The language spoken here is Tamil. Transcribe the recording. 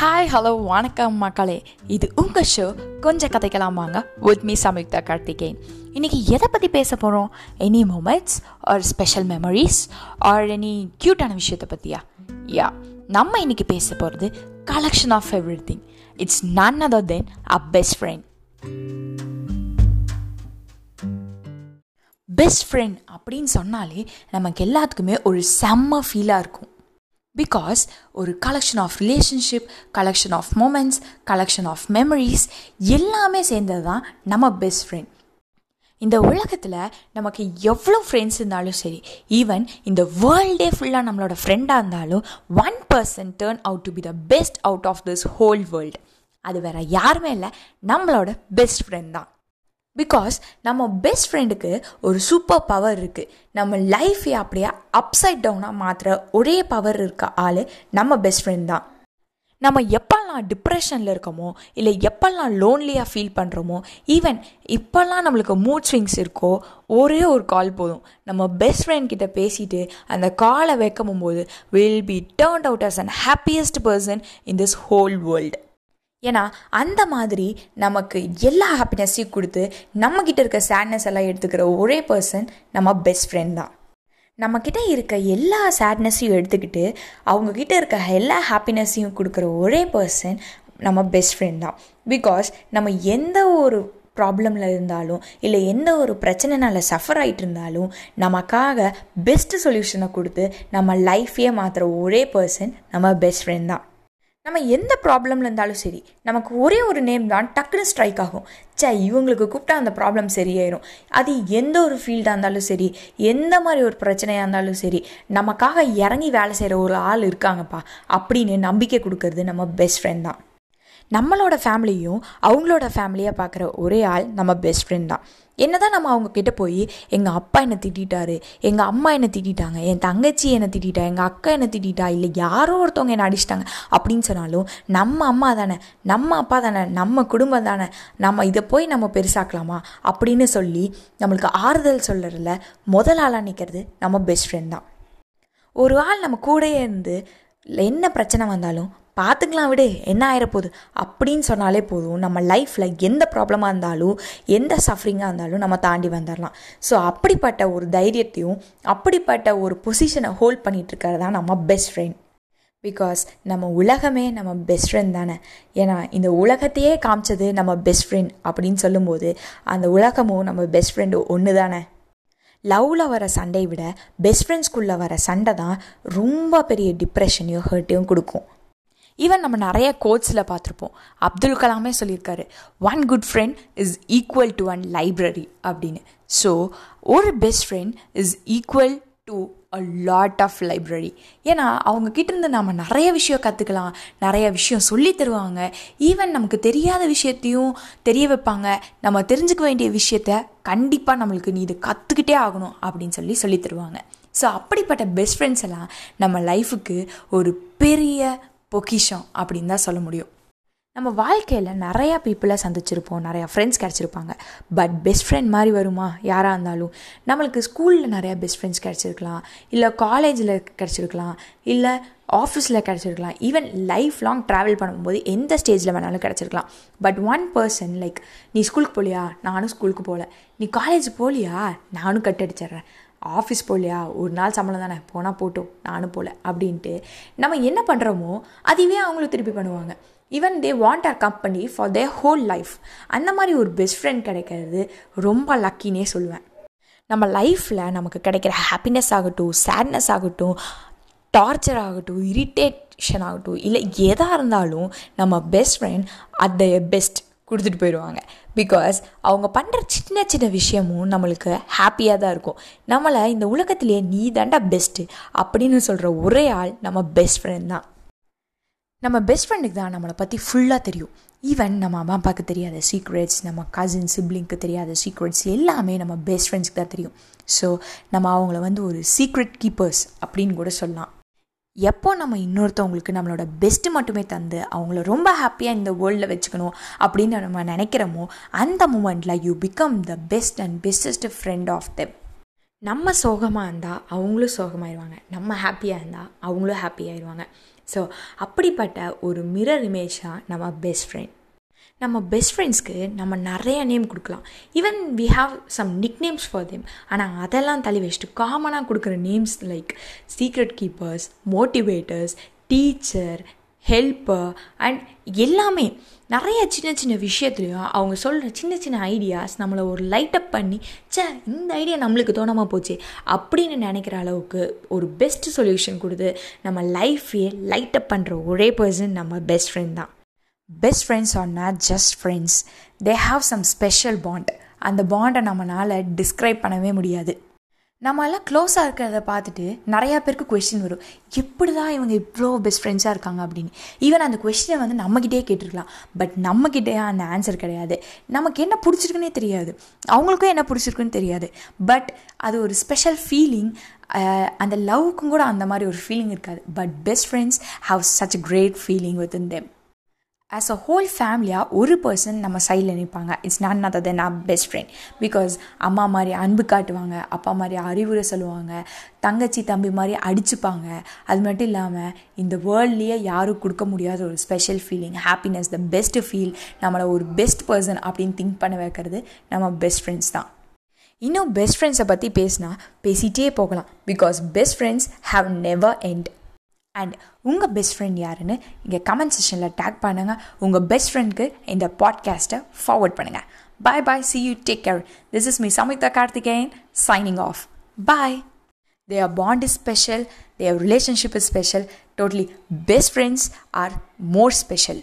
ஹாய் ஹலோ வணக்கம் மக்களே. இது உங்கள் ஷோ கொஞ்சம் கதைக்கலாம் வாங்க. With me Samyuktha Karthikeyan. இன்றைக்கி எதை பற்றி பேச போகிறோம் any moments are special memories are any க்யூட்டான விஷயத்தை பற்றியா யா நம்ம இன்றைக்கி பேச போகிறது collection of everything it's none other than a best friend best friend அப்படின்னு சொன்னாலே நமக்கு எல்லாத்துக்குமே ஒரு செம்ம ஃபீலாக இருக்கும். பிகாஸ் ஒரு collection of relationship collection of moments collection of memories எல்லாமே சேர்ந்தது தான் நம்ம பெஸ்ட் ஃப்ரெண்ட் இந்த உலகத்தில் நமக்கு எவ்வளோ ஃப்ரெண்ட்ஸ் இருந்தாலும் சரி ஈவன் இந்த வேர்ல்டே ஃபுல்லாக நம்மளோட ஃப்ரெண்டாக இருந்தாலும் one person turn out to be the best out of this whole world அது வேற யாருமே இல்லை நம்மளோட பெஸ்ட் ஃப்ரெண்ட் தான். பிகாஸ் நம்ம பெஸ்ட் ஃப்ரெண்டுக்கு ஒரு சூப்பர் பவர் இருக்குது நம்ம லைஃபை அப்படியே அப்சைட் டவுனாக மாற்றுற ஒரே பவர் இருக்க ஆள் நம்ம பெஸ்ட் ஃப்ரெண்ட் தான். நம்ம எப்பெல்லாம் டிப்ரெஷனில் இருக்கோமோ இல்லை எப்பெல்லாம் லோன்லியாக ஃபீல் பண்ணுறோமோ ஈவன் இப்போல்லாம் நம்மளுக்கு மூட் ஸ்விங்ஸ் இருக்கோ ஒரே ஒரு கால் போதும். நம்ம பெஸ்ட் ஃப்ரெண்ட் கிட்ட பேசிட்டு அந்த காலை வைக்கும் போது will be turned out as an happiest person in this whole world ஏன்னா அந்த மாதிரி நமக்கு எல்லா ஹாப்பினஸையும் கொடுத்து நம்மக்கிட்ட இருக்க சேட்னஸ் எல்லாம் எடுத்துக்கிற ஒரே பர்சன் நம்ம பெஸ்ட் ஃப்ரெண்ட் தான். நம்மக்கிட்ட இருக்க எல்லா சேட்னஸையும் எடுத்துக்கிட்டு அவங்கக்கிட்ட இருக்க எல்லா ஹாப்பினஸையும் கொடுக்குற ஒரே பர்சன் நம்ம பெஸ்ட் ஃப்ரெண்ட் தான். பிகாஸ் நம்ம எந்த ஒரு ப்ராப்ளமில் இருந்தாலும் இல்லை எந்த ஒரு பிரச்சனைனால சஃபர் ஆகிட்டு இருந்தாலும் நமக்காக பெஸ்ட்டு சொல்யூஷனை கொடுத்து நம்ம லைஃப்பையே மாற்றுற ஒரே பர்சன் நம்ம பெஸ்ட் ஃப்ரெண்ட் தான். நம்ம எந்த ப்ராப்ளமில் இருந்தாலும் சரி நமக்கு ஒரே ஒரு நேம் தான் டக்குன்னு ஸ்ட்ரைக் ஆகும். சே இவங்களுக்கு கூப்பிட்டா அந்த ப்ராப்ளம் சரியாயிரும். அது எந்த ஒரு ஃபீல்டாக இருந்தாலும் சரி எந்த மாதிரி ஒரு பிரச்சனையாக இருந்தாலும் சரி நமக்காக இறங்கி வேலை செய்கிற ஒரு ஆள் இருக்காங்கப்பா. அப்படின்னு நம்பிக்கை கொடுக்கறது நம்ம பெஸ்ட் ஃப்ரெண்ட் தான். நம்மளோட ஃபேமிலியும் அவங்களோட ஃபேமிலியாக பார்க்குற ஒரே ஆள் நம்ம பெஸ்ட் ஃப்ரெண்ட் தான். என்ன தான் நம்ம அவங்க கிட்டே போய் எங்கள் அப்பா என்னை திட்டாரு எங்கள் அம்மா என்னை திட்டாங்க என் தங்கச்சி என்னை திட்டா எங்கள் அக்கா என்னை திட்டா இல்லை யாரோ ஒருத்தவங்க என்னை அடிச்சிட்டாங்க அப்படின்னு சொன்னாலும் நம்ம அம்மா தானே நம்ம அப்பா தானே நம்ம குடும்பம் தானே நம்ம இதை போய் நம்ம பெருசாக்கலாமா? அப்படின்னு சொல்லி நம்மளுக்கு ஆறுதல் சொல்கிறதுல முதல் ஆளாக நிற்கிறது நம்ம பெஸ்ட் ஃப்ரெண்ட் தான். ஒரு ஆள் நம்ம கூடயே இருந்து என்ன பிரச்சனை வந்தாலும் பார்த்துக்கலாம் விடு என்ன ஆயிரப்போகுது? அப்படின்னு சொன்னாலே போதும். நம்ம லைஃப்பில் எந்த ப்ராப்ளமாக இருந்தாலும் எந்த சஃப்ரிங்காக இருந்தாலும் நம்ம தாண்டி வந்துடலாம் ஸோ அப்படிப்பட்ட ஒரு தைரியத்தையும் அப்படிப்பட்ட ஒரு பொசிஷனை ஹோல்ட் பண்ணிகிட்டு இருக்கிறது தான் நம்ம பெஸ்ட் ஃப்ரெண்ட் பிகாஸ் நம்ம உலகமே நம்ம பெஸ்ட் ஃப்ரெண்ட் தானே. ஏன்னா இந்த உலகத்தையே காமிச்சது நம்ம பெஸ்ட் ஃப்ரெண்ட் அப்படின்னு சொல்லும்போது அந்த உலகமும் நம்ம பெஸ்ட் ஃப்ரெண்டு ஒன்று தானே. லவ்வில் வர சண்டையை விட பெஸ்ட் ஃப்ரெண்ட்ஸ்குள்ளே வர சண்டை தான் ரொம்ப பெரிய டிப்ரெஷனையும் ஹர்ட்டையும் கொடுக்கும். ஈவன் நம்ம நிறைய கோட்ஸில் பார்த்துருப்போம். அப்துல் கலாமே சொல்லியிருக்காரு one good friend is equal to one library அப்படின்னு. ஸோ ஒரு best friend is equal to a lot of library ஏன்னா அவங்க கிட்டேருந்து நம்ம நிறைய விஷயம் கற்றுக்கலாம் நிறைய விஷயம் சொல்லி தருவாங்க. ஈவன் நமக்கு தெரியாத விஷயத்தையும் தெரிய வைப்பாங்க. நம்ம தெரிஞ்சுக்க வேண்டிய விஷயத்த கண்டிப்பாக நம்மளுக்கு நீ இது கற்றுக்கிட்டே ஆகணும் அப்படின்னு சொல்லி சொல்லி தருவாங்க. ஸோ அப்படிப்பட்ட பெஸ்ட் ஃப்ரெண்ட்ஸ் எல்லாம் நம்ம லைஃபுக்கு ஒரு பெரிய பொக்கிஷம் அப்படின்னு தான் சொல்ல முடியும். நம்ம வாழ்க்கையில் நிறையா பீப்புளை சந்திச்சிருப்போம் நிறையா ஃப்ரெண்ட்ஸ் கிடச்சிருப்பாங்க. பட் பெஸ்ட் ஃப்ரெண்ட் மாதிரி வருமா? யாராக இருந்தாலும். நம்மளுக்கு ஸ்கூலில் நிறையா பெஸ்ட் ஃப்ரெண்ட்ஸ் கிடச்சிருக்கலாம். இல்லை காலேஜில் கிடச்சிருக்கலாம். இல்லை ஆஃபீஸில் கிடச்சிருக்கலாம். ஈவன் லைஃப் லாங் ட்ராவல் பண்ணும்போது எந்த ஸ்டேஜில் வேணாலும் கிடச்சிருக்கலாம். பட் ஒன் பர்சன் லைக் நீ ஸ்கூலுக்கு போகலையா நானும் ஸ்கூலுக்கு போகல நீ காலேஜ் போகலையா நானும் கட் அடிச்சிட்றேன் ஆஃபீஸ் போகலையா? ஒரு நாள் சம்பளம் தானே போனால் போட்டோம் நானும் போகல அப்படின்ட்டு நம்ம என்ன பண்ணுறோமோ அதுவே அவங்களும் திருப்பி பண்ணுவாங்க. Even they want our company for the whole life அந்த மாதிரி ஒரு பெஸ்ட் ஃப்ரெண்ட் கிடைக்கிறது ரொம்ப லக்கின்னே சொல்லுவேன். நம்ம லைஃப்பில் நமக்கு கிடைக்கிற ஹாப்பினஸ் ஆகட்டும் சேட்னஸ் ஆகட்டும் டார்ச்சர் ஆகட்டும் இரிட்டேஷன் ஆகட்டும் இல்லை எதாக இருந்தாலும் நம்ம best friend at the best கொடுத்துட்டு போயிடுவாங்க. பிகாஸ் அவங்க பண்ணுற சின்ன சின்ன விஷயமும் நம்மளுக்கு ஹாப்பியாக தான் இருக்கும். நம்மளை இந்த உலகத்திலேயே நீ தாண்டா பெஸ்ட்டு அப்படின்னு சொல்கிற ஒரே ஆள் நம்ம பெஸ்ட் ஃப்ரெண்ட் தான். நம்ம பெஸ்ட் ஃப்ரெண்டுக்கு தான் நம்மளை பற்றி ஃபுல்லாக தெரியும். ஈவன் நம்ம அம்மா அப்பாவுக்கு தெரியாத சீக்ரெட்ஸ் நம்ம கசின் சிப்ளிங்க்கு தெரியாத சீக்ரெட்ஸ் எல்லாமே நம்ம பெஸ்ட் ஃப்ரெண்ட்ஸ்க்கு தான் தெரியும். ஸோ நம்ம அவங்கள வந்து ஒரு சீக்ரெட் கீப்பர்ஸ் அப்படின்னு கூட சொல்லலாம். எப்போ நம்ம இன்னொருத்தவங்களுக்கு நம்மளோட பெஸ்ட்டு மட்டுமே தந்து அவங்கள ரொம்ப ஹாப்பியாக இந்த வேர்ல்டில் வச்சுக்கணும் அப்படின்னு நம்ம நினைக்கிறோமோ அந்த மூமெண்ட்டில் you become the best and bestest friend of them நம்ம சோகமாக இருந்தால் அவங்களும் சோகமாயிருவாங்க. நம்ம ஹாப்பியாக இருந்தால் அவங்களும் ஹாப்பியாயிருவாங்க ஸோ அப்படிப்பட்ட ஒரு மிரர் இமேஜ் தான் நம்ம பெஸ்ட் ஃப்ரெண்ட் நம்ம பெஸ்ட் ஃப்ரெண்ட்ஸ்க்கு நம்ம நிறைய நேம் கொடுக்கலாம். Even we have some nick names for them ஆனால் அதெல்லாம் தள்ளி வச்சுட்டு காமனாக கொடுக்குற names like secret keepers motivators teacher helper and எல்லாமே நிறைய சின்ன சின்ன விஷயத்துலையும் அவங்க சொல்கிற சின்ன சின்ன ஐடியாஸ் நம்மளை ஒரு லைட்டப் பண்ணி சே இந்த ஐடியா நம்மளுக்கு தோணாமல் போச்சு அப்படின்னு நினைக்கிற அளவுக்கு ஒரு பெஸ்ட் சொல்யூஷன் கொடுத்து நம்ம லைஃப்பையே லைட்டப் பண்ணுற ஒரே பர்சன் நம்ம பெஸ்ட் ஃப்ரெண்ட் தான். Best friends are not just friends they have some special bond அந்த பாண்டை நம்மளால் டிஸ்கிரைப் பண்ணவே முடியாது. நம்மளாம் க்ளோஸாக இருக்கிறத பார்த்துட்டு நிறையா பேருக்கு கொஷின் வரும். எப்படி தான் இவங்க இவ்வளோ பெஸ்ட் ஃப்ரெண்ட்ஸாக இருக்காங்க? அப்படின்னு. ஈவன் அந்த கொஷினை வந்து நம்மக்கிட்டே கேட்டிருக்கலாம். பட் நம்மக்கிட்டே அந்த ஆன்சர் கிடையாது. நமக்கு என்ன பிடிச்சிருக்குன்னே தெரியாது. அவங்களுக்கும் என்ன பிடிச்சிருக்குன்னு தெரியாது. பட் அது ஒரு ஸ்பெஷல் ஃபீலிங் அந்த லவ்க்கும் கூட அந்த மாதிரி ஒரு ஃபீலிங் இருக்காது. But best friends have such a great feeling with in them as a whole ஃபேமிலியாக ஒரு பர்சன் நம்ம சைடில் நிற்பாங்க இட்ஸ் நான் நாட் தென் நான் பெஸ்ட் ஃப்ரெண்ட் பிகாஸ் அம்மா மாதிரி அன்பு காட்டுவாங்க அப்பா மாதிரி அறிவுரை சொல்லுவாங்க தங்கச்சி தம்பி மாதிரி அடிச்சுப்பாங்க. அது மட்டும் இல்லாமல் இந்த வேர்ல்ட்லேயே யாரும் கொடுக்க முடியாத ஒரு special feeling happiness the best feel நம்மளை ஒரு பெஸ்ட் பர்சன் அப்படின்னு திங்க் பண்ண வைக்கிறது நம்ம பெஸ்ட் ஃப்ரெண்ட்ஸ் தான். இன்னும் பெஸ்ட் ஃப்ரெண்ட்ஸை பற்றி பேசினா பேசிகிட்டே போகலாம். Because best friends have never end and உங்கள் பெஸ்ட் ஃப்ரெண்ட் யாருன்னு இங்கே கமெண்ட் செஷனில் டேக் பண்ணுங்கள் உங்கள் பெஸ்ட் ஃப்ரெண்ட்க்கு இந்த பாட்காஸ்ட்டை ஃபார்வர்ட் பண்ணுங்கள் bye bye see you take care this is me Samitha Karthikeyan signing off bye their bond is special their relationship is special Totally, best friends are more special